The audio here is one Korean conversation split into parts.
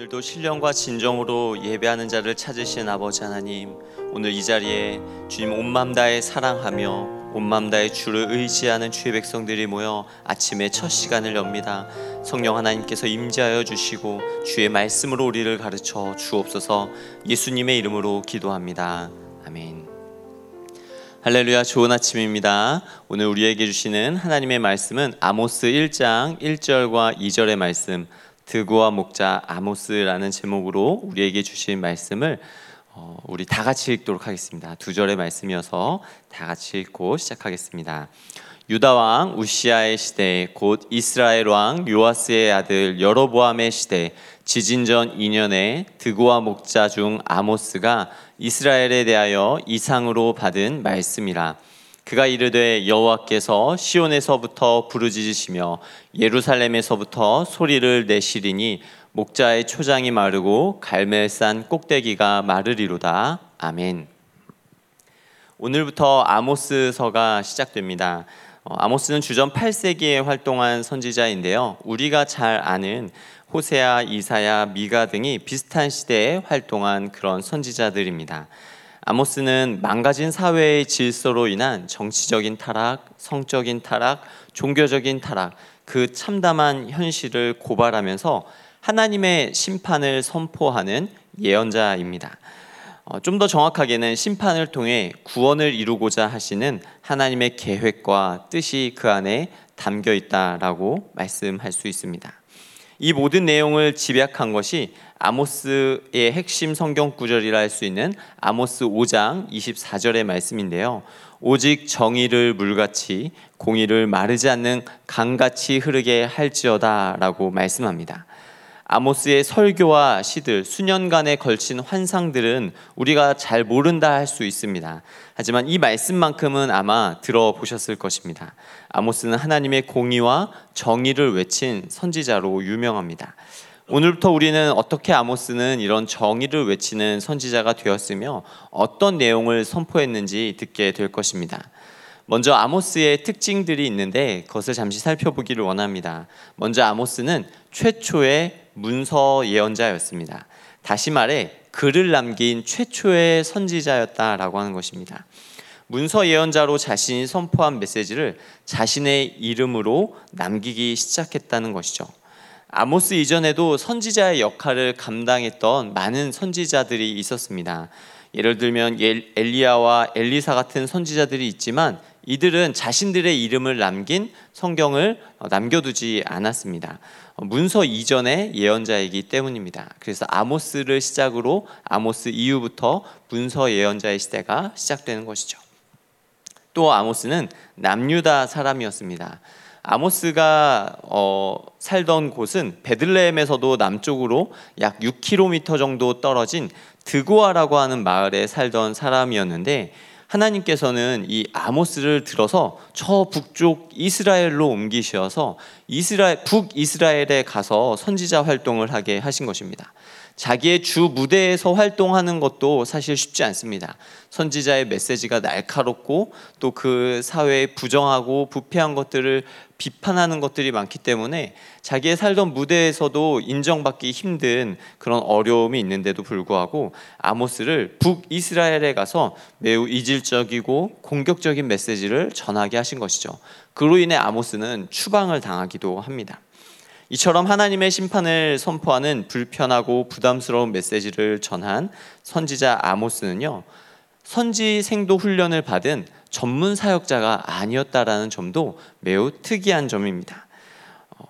오늘도 신령과 진정으로 예배하는 자를 찾으신 아버지 하나님 오늘 이 자리에 주님 온맘 다해 사랑하며 온맘 다해 주를 의지하는 주의 백성들이 모여 아침에 첫 시간을 엽니다. 성령 하나님께서 임재하여 주시고 주의 말씀으로 우리를 가르쳐 주옵소서 예수님의 이름으로 기도합니다. 아멘. 할렐루야 좋은 아침입니다. 오늘 우리에게 주시는 하나님의 말씀은 아모스 1장 1절과 2절의 말씀 드고와 목자 아모스라는 제목으로 우리에게 주신 말씀을 어, 우리 다 같이 읽도록 하겠습니다. 두 절의 말씀이어서 다 같이 읽고 시작하겠습니다. 유다 왕 우시아의 시대 곧 이스라엘 왕 요아스의 아들 여로보암의 시대 지진 전 2년에 드고와 목자 중 아모스가 이스라엘에 대하여 이상으로 받은 말씀이라 그가 이르되 여호와께서 시온에서부터 부르짖으시며 예루살렘에서부터 소리를 내시리니 목자의 초장이 마르고 갈멜산 꼭대기가 마르리로다 아멘. 오늘부터 아모스서가 시작됩니다. 어, 아모스는 주전 8세기에 활동한 선지자인데요. 우리가 잘 아는 호세아, 이사야, 미가 등이 비슷한 시대에 활동한 그런 선지자들입니다. 아모스는 망가진 사회의 질서로 인한 정치적인 타락, 성적인 타락, 종교적인 타락, 그 참담한 현실을 고발하면서 하나님의 심판을 선포하는 예언자입니다. 어, 좀더 정확하게는 심판을 통해 구원을 이루고자 하시는 하나님의 계획과 뜻이 그 안에 담겨 있다라고 말씀할 수 있습니다. 이 모든 내용을 집약한 것이 아모스의 핵심 성경 구절이라 할 수 있는 아모스 5장 24절의 말씀인데요. 오직 정의를 물같이 공의를 마르지 않는 강같이 흐르게 할지어다라고 말씀합니다. 아모스의 설교와 시들 수년간에 걸친 환상들은 우리가 잘 모른다 할 수 있습니다. 하지만 이 말씀만큼은 아마 들어보셨을 것입니다. 아모스는 하나님의 공의와 정의를 외친 선지자로 유명합니다. 오늘부터 우리는 어떻게 아모스는 이런 정의를 외치는 선지자가 되었으며 어떤 내용을 선포했는지 듣게 될 것입니다. 먼저 아모스의 특징들이 있는데 그것을 잠시 살펴보기를 원합니다. 먼저 아모스는 최초의 문서 예언자였습니다. 다시 말해 글을 남긴 최초의 선지자였다라고 하는 것입니다. 문서 예언자로 자신이 선포한 메시지를 자신의 이름으로 남기기 시작했다는 것이죠. 아모스 이전에도 선지자의 역할을 감당했던 많은 선지자들이 있었습니다. 예를 들면 엘리야와 엘리사 같은 선지자들이 있지만 이들은 자신들의 이름을 남긴 성경을 어, 남겨두지 않았습니다. 어, 문서 이전의 예언자이기 때문입니다. 그래서 아모스를 시작으로 아모스 이후부터 문서 예언자의 시대가 시작되는 것이죠. 또 아모스는 남유다 사람이었습니다. 아모스가 어, 살던 곳은 베들레헴에서도 남쪽으로 약 6km 정도 떨어진 드고아라고 하는 마을에 살던 사람이었는데 하나님께서는 이 아모스를 들어서 저 북쪽 이스라엘로 옮기셔서 이스라엘 북 이스라엘에 가서 선지자 활동을 하게 하신 것입니다. 자기의 주 무대에서 활동하는 것도 사실 쉽지 않습니다. 선지자의 메시지가 날카롭고 또 그 사회에 부정하고 부패한 것들을 비판하는 것들이 많기 때문에 자기의 살던 무대에서도 인정받기 힘든 그런 어려움이 있는데도 불구하고 아모스를 북이스라엘에 가서 매우 이질적이고 공격적인 메시지를 전하게 하신 것이죠. 그로 인해 아모스는 추방을 당하기도 합니다. 이처럼 하나님의 심판을 선포하는 불편하고 부담스러운 메시지를 전한 선지자 아모스는요. 선지 생도 훈련을 받은 전문 사역자가 아니었다라는 점도 매우 특이한 점입니다. 어,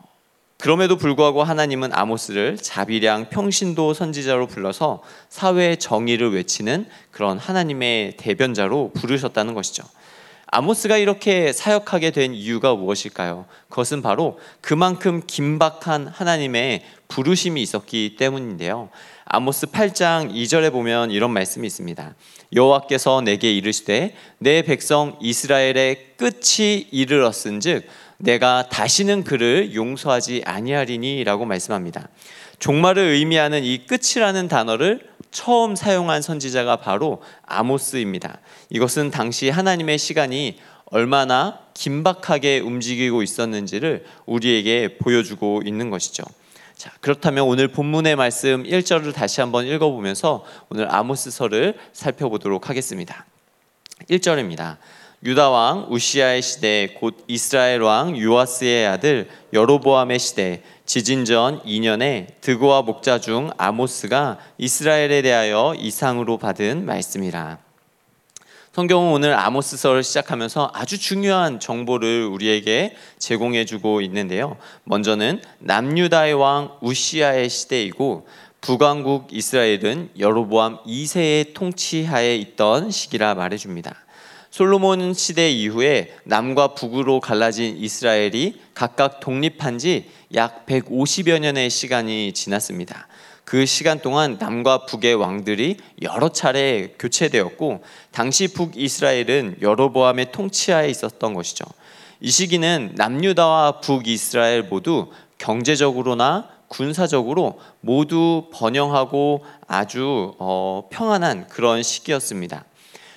그럼에도 불구하고 하나님은 아모스를 자비량 평신도 선지자로 불러서 사회의 정의를 외치는 그런 하나님의 대변자로 부르셨다는 것이죠. 아모스가 이렇게 사역하게 된 이유가 무엇일까요? 그것은 바로 그만큼 긴박한 하나님의 부르심이 있었기 때문인데요. 아모스 8장 2절에 보면 이런 말씀이 있습니다. 여호와께서 내게 이르시되 내 백성 이스라엘의 끝이 이르렀은즉 내가 다시는 그를 용서하지 아니하리니라고 말씀합니다. 종말을 의미하는 이 끝이라는 단어를 처음 사용한 선지자가 바로 아모스입니다. 이것은 당시 하나님의 시간이 얼마나 긴박하게 움직이고 있었는지를 우리에게 보여주고 있는 것이죠. 자, 그렇다면 오늘 본문의 말씀 1절을 다시 한번 읽어보면서 오늘 아모스서를 살펴보도록 하겠습니다. 1절입니다. 유다 왕 우시아의 시대 곧 이스라엘 왕 유아스의 아들 여로보암의 시대 지진 전 2년에 드고와 목자 중 아모스가 이스라엘에 대하여 이상으로 받은 말씀이라. 성경은 오늘 아모스서를 시작하면서 아주 중요한 정보를 우리에게 제공해 주고 있는데요. 먼저는 남유다의 왕 우시아의 시대이고 북왕국 이스라엘은 여로보암 2세의 통치하에 있던 시기라 말해 줍니다. 솔로몬 시대 이후에 남과 북으로 갈라진 이스라엘이 각각 독립한 지 약 150여 년의 시간이 지났습니다. 그 시간 동안 남과 북의 왕들이 여러 차례 교체되었고 당시 북이스라엘은 여로보암의 통치하에 있었던 것이죠. 이 시기는 남유다와 북이스라엘 모두 경제적으로나 군사적으로 모두 번영하고 아주 어, 평안한 그런 시기였습니다.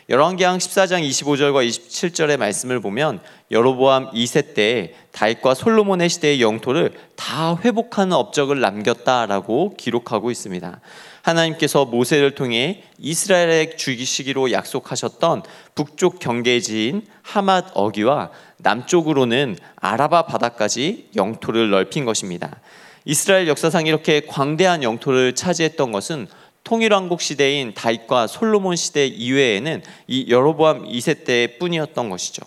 열왕기상 14장 25절과 27절의 말씀을 보면 여로보암 2세 때 다윗과 솔로몬의 시대의 영토를 다 회복하는 업적을 남겼다라고 기록하고 있습니다. 하나님께서 모세를 통해 이스라엘에 주기시기로 약속하셨던 북쪽 경계지인 하맛 어기와 남쪽으로는 아라바 바다까지 영토를 넓힌 것입니다. 이스라엘 역사상 이렇게 광대한 영토를 차지했던 것은 통일왕국 시대인 다윗과 솔로몬 시대 이외에는 이 여로보암 2세 때뿐이었던 것이죠.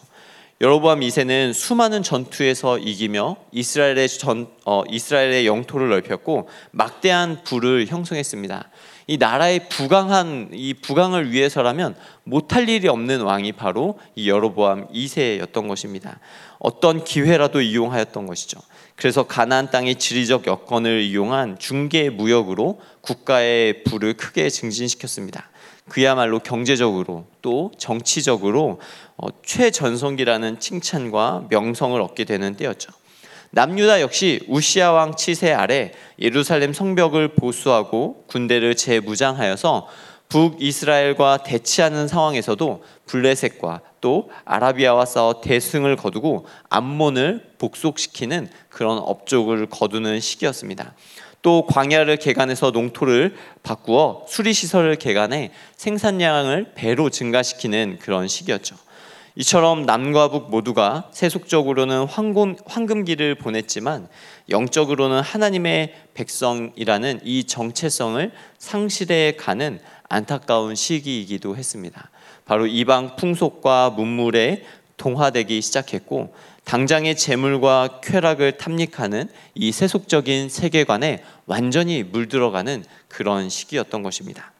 여로보암 2세는 수많은 전투에서 이기며 이스라엘의 전 어, 이스라엘의 영토를 넓혔고 막대한 부를 형성했습니다. 이 나라의 부강한 이 부강을 위해서라면 못할 일이 없는 왕이 바로 이 여로보암 2세였던 것입니다. 어떤 기회라도 이용하였던 것이죠. 그래서 가나안 땅의 지리적 여건을 이용한 중개 무역으로 국가의 부를 크게 증진시켰습니다. 그야말로 경제적으로 또 정치적으로 어, 최전성기라는 칭찬과 명성을 얻게 되는 때였죠. 남유다 역시 우시아 왕 치세 아래 예루살렘 성벽을 보수하고 군대를 재무장하여서 북이스라엘과 대치하는 상황에서도 블레셋과 또 아라비아와 싸워 대승을 거두고 암몬을 복속시키는 그런 업적을 거두는 시기였습니다. 또 광야를 개간해서 농토를 바꾸어 수리 시설을 개간해 생산량을 배로 증가시키는 그런 시기였죠. 이처럼 남과 북 모두가 세속적으로는 황금, 황금기를 보냈지만 영적으로는 하나님의 백성이라는 이 정체성을 상실해 가는 안타까운 시기이기도 했습니다. 바로 이방 풍속과 문물에 동화되기 시작했고 당장의 재물과 쾌락을 탐닉하는 이 세속적인 세계관에 완전히 물들어가는 그런 시기였던 것입니다.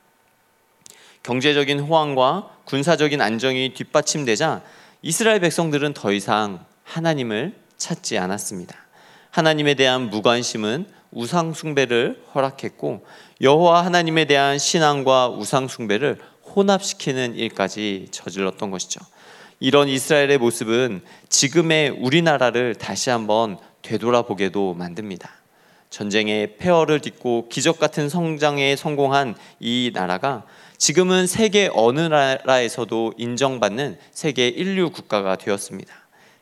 경제적인 호황과 군사적인 안정이 뒷받침되자 이스라엘 백성들은 더 이상 하나님을 찾지 않았습니다. 하나님에 대한 무관심은 우상 숭배를 허락했고 여호와 하나님에 대한 신앙과 우상 숭배를 혼합시키는 일까지 저질렀던 것이죠. 이런 이스라엘의 모습은 지금의 우리나라를 다시 한번 되돌아보게도 만듭니다. 전쟁의 폐허를 딛고 기적 같은 성장에 성공한 이 나라가 지금은 세계 어느 나라에서도 인정받는 세계 인류 국가가 되었습니다.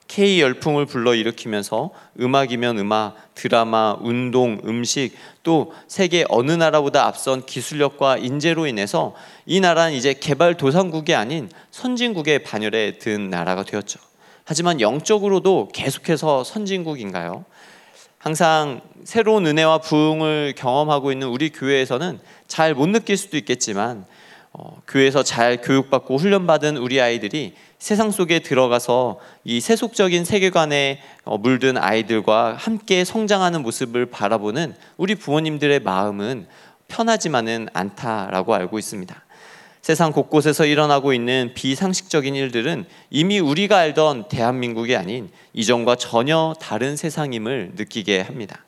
K 열풍을 불러일으키면서 음악이면 음악, 드라마, 운동, 음식 또 세계 어느 나라보다 앞선 기술력과 인재로 인해서 이 나라는 이제 개발 도상국이 아닌 선진국의 반열에 든 나라가 되었죠. 하지만 영적으로도 계속해서 선진국인가요? 항상 새로운 은혜와 부흥을 경험하고 있는 우리 교회에서는 잘 못 느낄 수도 있겠지만 어, 교회에서 잘 교육받고 훈련받은 우리 아이들이 세상 속에 들어가서 이 세속적인 세계관에 어, 물든 아이들과 함께 성장하는 모습을 바라보는 우리 부모님들의 마음은 편하지만은 않다라고 알고 있습니다. 세상 곳곳에서 일어나고 있는 비상식적인 일들은 이미 우리가 알던 대한민국이 아닌 이전과 전혀 다른 세상임을 느끼게 합니다.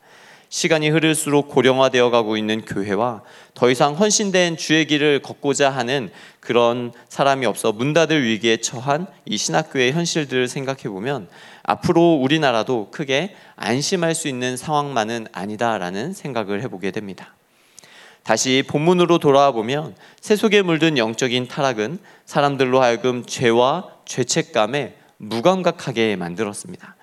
시간이 흐를수록 고령화되어 가고 있는 교회와 더 이상 헌신된 주의 길을 걷고자 하는 그런 사람이 없어 문 닫을 위기에 처한 이 신학교의 현실들을 생각해 보면 앞으로 우리나라도 크게 안심할 수 있는 상황만은 아니다라는 생각을 해보게 됩니다. 다시 본문으로 돌아와 보면 세속에 물든 영적인 타락은 사람들로 하여금 죄와 죄책감에 무감각하게 만들었습니다.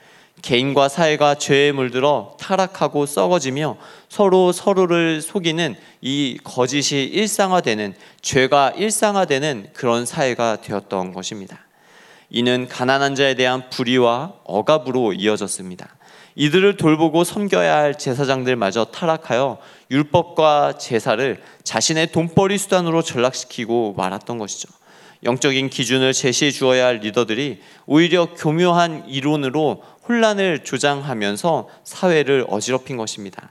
개인과 사회가 죄에 물들어 타락하고 썩어지며 서로 서로를 속이는 이 거짓이 일상화되는 죄가 일상화되는 그런 사회가 되었던 것입니다. 이는 가난한 자에 대한 불의와 억압으로 이어졌습니다. 이들을 돌보고 섬겨야 할 제사장들마저 타락하여 율법과 제사를 자신의 돈벌이 수단으로 전락시키고 말았던 것이죠. 영적인 기준을 제시해 주어야 할 리더들이 오히려 교묘한 이론으로 혼란을 조장하면서 사회를 어지럽힌 것입니다.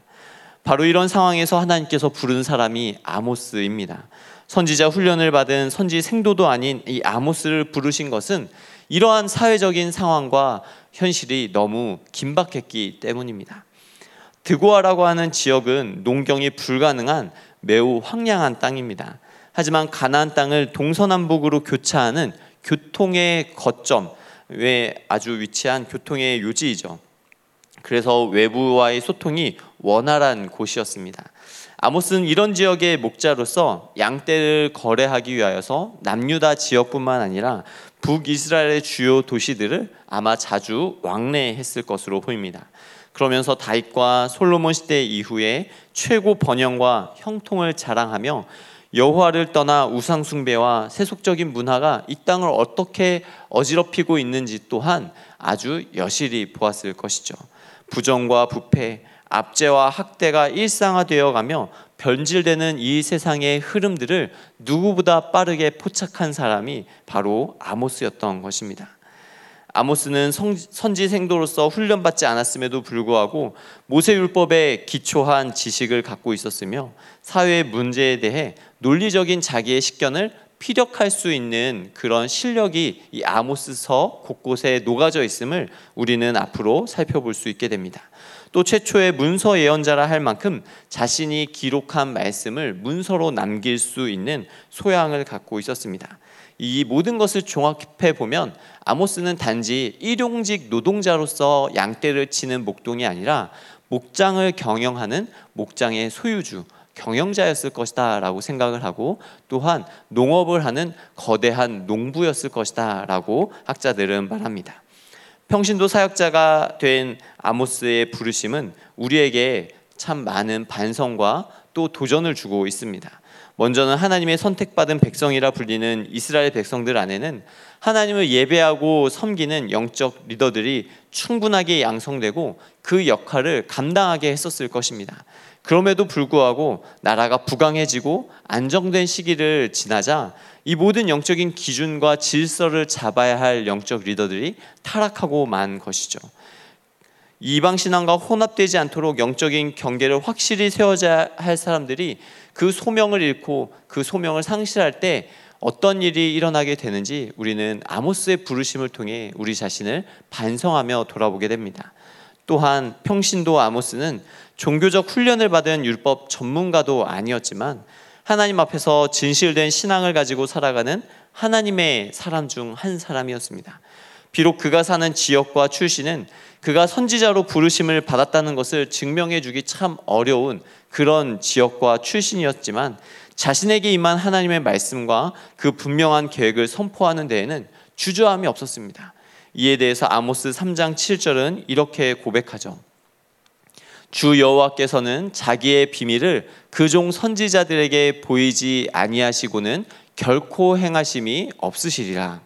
바로 이런 상황에서 하나님께서 부른 사람이 아모스입니다. 선지자 훈련을 받은 선지 생도도 아닌 이 아모스를 부르신 것은 이러한 사회적인 상황과 현실이 너무 긴박했기 때문입니다. 드고아라고 하는 지역은 농경이 불가능한 매우 황량한 땅입니다. 하지만 가나안 땅을 동서남북으로 교차하는 교통의 거점에 아주 위치한 교통의 요지이죠. 그래서 외부와의 소통이 원활한 곳이었습니다. 아모스는 이런 지역의 목자로서 양떼를 거래하기 위하여서 남유다 지역뿐만 아니라 북이스라엘의 주요 도시들을 아마 자주 왕래했을 것으로 보입니다. 그러면서 다윗과 솔로몬 시대 이후에 최고 번영과 형통을 자랑하며 여호와를 떠나 우상 숭배와 세속적인 문화가 이 땅을 어떻게 어지럽히고 있는지 또한 아주 여실히 보았을 것이죠. 부정과 부패, 압제와 학대가 일상화되어 가며 변질되는 이 세상의 흐름들을 누구보다 빠르게 포착한 사람이 바로 아모스였던 것입니다. 아모스는 선지 생도로서 훈련받지 않았음에도 불구하고 모세율법에 기초한 지식을 갖고 있었으며 사회의 문제에 대해 논리적인 자기의 식견을 피력할 수 있는 그런 실력이 이 아모스서 곳곳에 녹아져 있음을 우리는 앞으로 살펴볼 수 있게 됩니다. 또 최초의 문서 예언자라 할 만큼 자신이 기록한 말씀을 문서로 남길 수 있는 소양을 갖고 있었습니다. 이 모든 것을 종합해 보면 아모스는 단지 일용직 노동자로서 양떼를 치는 목동이 아니라 목장을 경영하는 목장의 소유주, 경영자였을 것이다라고 생각을 하고 또한 농업을 하는 거대한 농부였을 것이다라고 학자들은 말합니다. 평신도 사역자가 된 아모스의 부르심은 우리에게 참 많은 반성과 또 도전을 주고 있습니다. 먼저는 하나님의 선택받은 백성이라 불리는 이스라엘 백성들 안에는 하나님을 예배하고 섬기는 영적 리더들이 충분하게 양성되고 그 역할을 감당하게 했었을 것입니다. 그럼에도 불구하고 나라가 부강해지고 안정된 시기를 지나자 이 모든 영적인 기준과 질서를 잡아야 할 영적 리더들이 타락하고 만 것이죠. 이방 신앙과 혼합되지 않도록 영적인 경계를 확실히 세워야 할 사람들이 그 소명을 잃고 그 소명을 상실할 때 어떤 일이 일어나게 되는지 우리는 아모스의 부르심을 통해 우리 자신을 반성하며 돌아보게 됩니다. 또한 평신도 아모스는 종교적 훈련을 받은 율법 전문가도 아니었지만 하나님 앞에서 진실된 신앙을 가지고 살아가는 하나님의 사람 중 한 사람이었습니다. 비록 그가 사는 지역과 출신은 그가 선지자로 부르심을 받았다는 것을 증명해 주기 참 어려운 그런 지역과 출신이었지만 자신에게 임한 하나님의 말씀과 그 분명한 계획을 선포하는 데에는 주저함이 없었습니다. 이에 대해서 아모스 3장 7절은 이렇게 고백하죠. 주 여호와께서는 자기의 비밀을 그 종 선지자들에게 보이지 아니하시고는 결코 행하심이 없으시리라.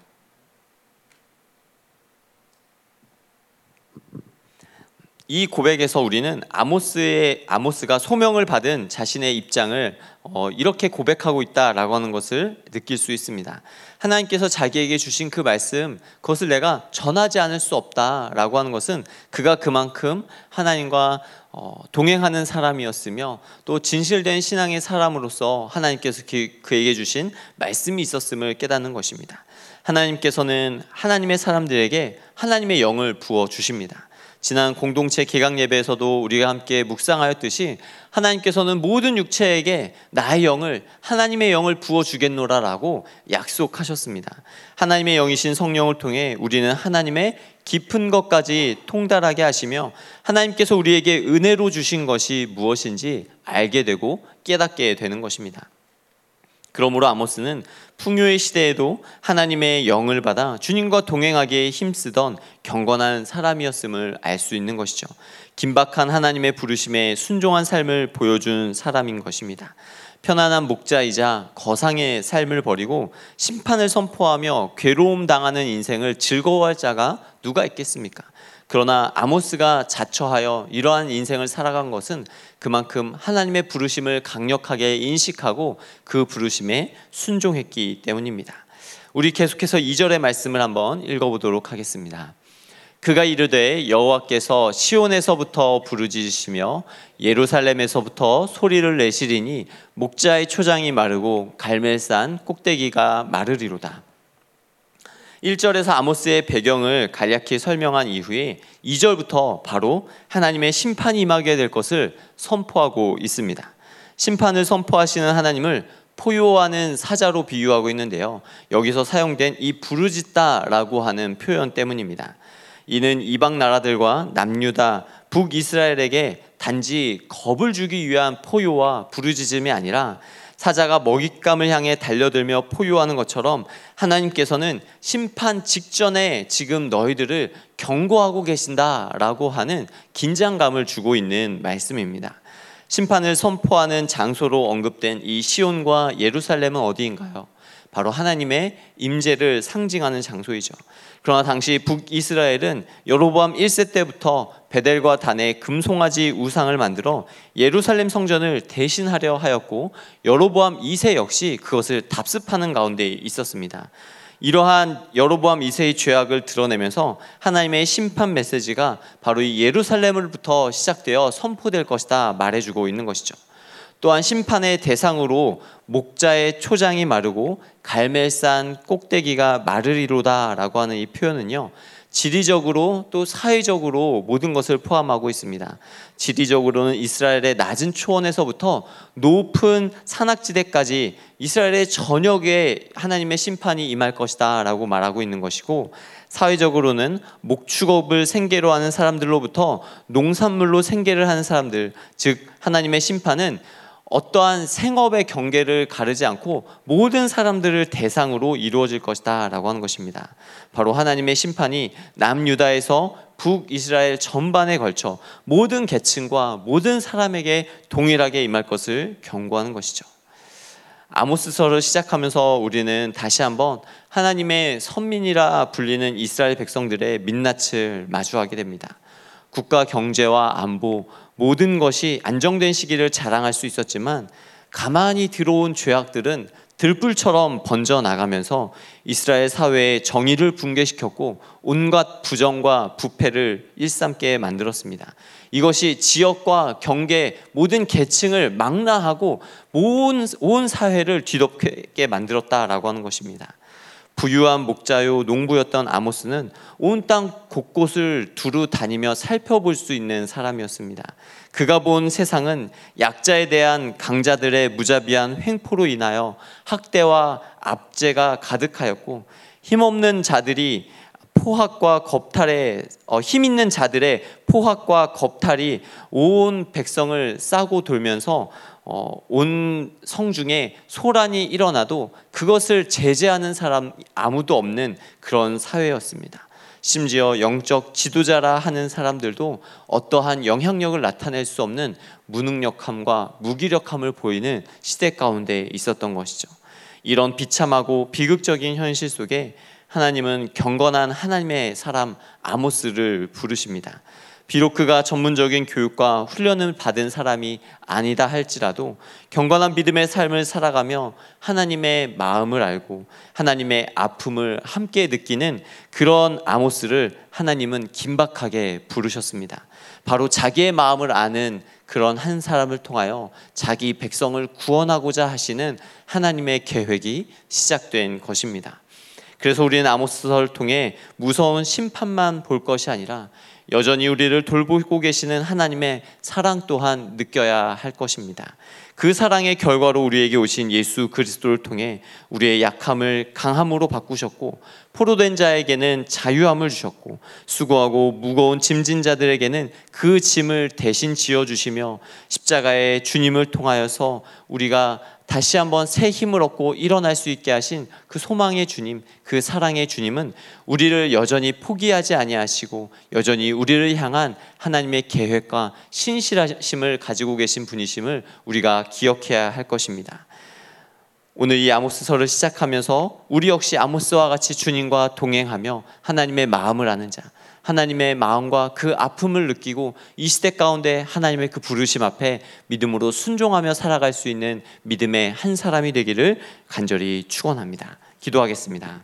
이 고백에서 우리는 아모스의 아모스가 소명을 받은 자신의 입장을 어, 이렇게 고백하고 있다라고 하는 것을 느낄 수 있습니다. 하나님께서 자기에게 주신 그 말씀, 그것을 내가 전하지 않을 수 없다라고 하는 것은 그가 그만큼 하나님과 어, 동행하는 사람이었으며 또 진실된 신앙의 사람으로서 하나님께서 그에게 주신 말씀이 있었음을 깨닫는 것입니다. 하나님께서는 하나님의 사람들에게 하나님의 영을 부어 주십니다. 지난 공동체 개강 예배에서도 우리가 함께 묵상하였듯이 하나님께서는 모든 육체에게 나의 영을 하나님의 영을 부어 주겠노라라고 약속하셨습니다. 하나님의 영이신 성령을 통해 우리는 하나님의 깊은 것까지 통달하게 하시며 하나님께서 우리에게 은혜로 주신 것이 무엇인지 알게 되고 깨닫게 되는 것입니다. 그러므로 아모스는 풍요의 시대에도 하나님의 영을 받아 주님과 동행하기에 힘쓰던 경건한 사람이었음을 알 수 있는 것이죠. 긴박한 하나님의 부르심에 순종한 삶을 보여준 사람인 것입니다. 편안한 목자이자 거상의 삶을 버리고 심판을 선포하며 괴로움 당하는 인생을 즐거워할 자가 누가 있겠습니까? 그러나 아모스가 자처하여 이러한 인생을 살아간 것은 그만큼 하나님의 부르심을 강력하게 인식하고 그 부르심에 순종했기 때문입니다. 우리 계속해서 2절의 말씀을 한번 읽어보도록 하겠습니다. 그가 이르되 여호와께서 시온에서부터 부르짖으시며 예루살렘에서부터 소리를 내시리니 목자의 초장이 마르고 갈멜산 꼭대기가 마르리로다. 1절에서 아모스의 배경을 간략히 설명한 이후에 2절부터 바로 하나님의 심판이 임하게 될 것을 선포하고 있습니다. 심판을 선포하시는 하나님을 포효하는 사자로 비유하고 있는데요. 여기서 사용된 이 부르짖다라고 하는 표현 때문입니다. 이는 이방 나라들과 남유다, 북이스라엘에게 단지 겁을 주기 위한 포효와 부르짖음이 아니라 사자가 먹잇감을 향해 달려들며 포효하는 것처럼 하나님께서는 심판 직전에 지금 너희들을 경고하고 계신다라고 하는 긴장감을 주고 있는 말씀입니다. 심판을 선포하는 장소로 언급된 이 시온과 예루살렘은 어디인가요? 바로 하나님의 임재를 상징하는 장소이죠. 그러나 당시 북이스라엘은 여로보암 1세 때부터 베델과 단에 금송아지 우상을 만들어 예루살렘 성전을 대신하려 하였고 여로보암 2세 역시 그것을 답습하는 가운데 있었습니다. 이러한 여로보암 2세의 죄악을 드러내면서 하나님의 심판 메시지가 바로 이 예루살렘으로부터 시작되어 선포될 것이다 말해주고 있는 것이죠. 또한 심판의 대상으로 목자의 초장이 마르고 갈멜산 꼭대기가 마르리로다라고 하는 이 표현은요. 지리적으로 또 사회적으로 모든 것을 포함하고 있습니다. 지리적으로는 이스라엘의 낮은 초원에서부터 높은 산악지대까지 이스라엘의 전역에 하나님의 심판이 임할 것이다 라고 말하고 있는 것이고 사회적으로는 목축업을 생계로 하는 사람들로부터 농산물로 생계를 하는 사람들, 즉 하나님의 심판은 어떠한 생업의 경계를 가르지 않고 모든 사람들을 대상으로 이루어질 것이다 라고 하는 것입니다. 바로 하나님의 심판이 남유다에서 북이스라엘 전반에 걸쳐 모든 계층과 모든 사람에게 동일하게 임할 것을 경고하는 것이죠. 아모스서를 시작하면서 우리는 다시 한번 하나님의 선민이라 불리는 이스라엘 백성들의 민낯을 마주하게 됩니다. 국가 경제와 안보 모든 것이 안정된 시기를 자랑할 수 있었지만 가만히 들어온 죄악들은 들불처럼 번져 나가면서 이스라엘 사회의 정의를 붕괴시켰고 온갖 부정과 부패를 일삼게 만들었습니다. 이것이 지역과 경계 모든 계층을 망라하고 온, 온 사회를 뒤덮게 만들었다라고 하는 것입니다. 부유한 목자요 농부였던 아모스는 온 땅 곳곳을 두루 다니며 살펴볼 수 있는 사람이었습니다. 그가 본 세상은 약자에 대한 강자들의 무자비한 횡포로 인하여 학대와 압제가 가득하였고 힘없는 자들이 포학과 겁탈에 어, 힘 있는 자들의 포학과 겁탈이 온 백성을 싸고 돌면서 어, 온 성 중에 소란이 일어나도 그것을 제재하는 사람 아무도 없는 그런 사회였습니다. 심지어 영적 지도자라 하는 사람들도 어떠한 영향력을 나타낼 수 없는 무능력함과 무기력함을 보이는 시대 가운데 있었던 것이죠. 이런 비참하고 비극적인 현실 속에 하나님은 경건한 하나님의 사람 아모스를 부르십니다. 비록 그가 전문적인 교육과 훈련을 받은 사람이 아니다 할지라도 경건한 믿음의 삶을 살아가며 하나님의 마음을 알고 하나님의 아픔을 함께 느끼는 그런 아모스를 하나님은 긴박하게 부르셨습니다. 바로 자기의 마음을 아는 그런 한 사람을 통하여 자기 백성을 구원하고자 하시는 하나님의 계획이 시작된 것입니다. 그래서 우리는 아모스서를 통해 무서운 심판만 볼 것이 아니라 여전히 우리를 돌보고 계시는 하나님의 사랑 또한 느껴야 할 것입니다. 그 사랑의 결과로 우리에게 오신 예수 그리스도를 통해 우리의 약함을 강함으로 바꾸셨고 포로된 자에게는 자유함을 주셨고 수고하고 무거운 짐진 자들에게는 그 짐을 대신 지어 주시며 십자가의 주님을 통하여서 우리가 다시 한번 새 힘을 얻고 일어날 수 있게 하신 그 소망의 주님, 그 사랑의 주님은 우리를 여전히 포기하지 아니하시고 여전히 우리를 향한 하나님의 계획과 신실하심을 가지고 계신 분이심을 우리가 기억해야 할 것입니다. 오늘 이 아모스서를 시작하면서 우리 역시 아모스와 같이 주님과 동행하며 하나님의 마음을 아는 자, 하나님의 마음과 그 아픔을 느끼고 이 시대 가운데 하나님의 그 부르심 앞에 믿음으로 순종하며 살아갈 수 있는 믿음의 한 사람이 되기를 간절히 축원합니다. 기도하겠습니다.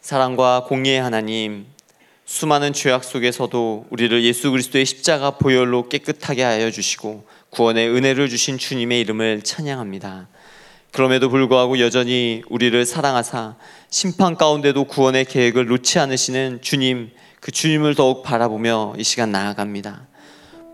사랑과 공의의 하나님, 수많은 죄악 속에서도 우리를 예수 그리스도의 십자가 보혈로 깨끗하게 하여 주시고 구원의 은혜를 주신 주님의 이름을 찬양합니다. 그럼에도 불구하고 여전히 우리를 사랑하사 심판 가운데도 구원의 계획을 놓지 않으시는 주님, 그 주님을 더욱 바라보며 이 시간 나아갑니다.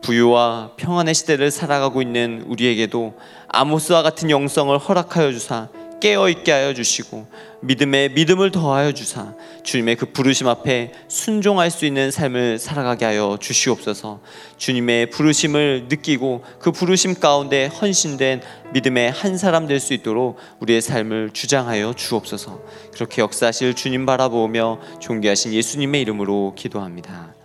부유와 평안의 시대를 살아가고 있는 우리에게도 아모스와 같은 영성을 허락하여 주사 깨어 있게 하여 주시고 믿음에 믿음을 더하여 주사 주님의 그 부르심 앞에 순종할 수 있는 삶을 살아가게 하여 주시옵소서. 주님의 부르심을 느끼고 그 부르심 가운데 헌신된 믿음의 한 사람 될 수 있도록 우리의 삶을 주장하여 주옵소서. 그렇게 역사하실 주님 바라보며 존귀하신 예수님의 이름으로 기도합니다.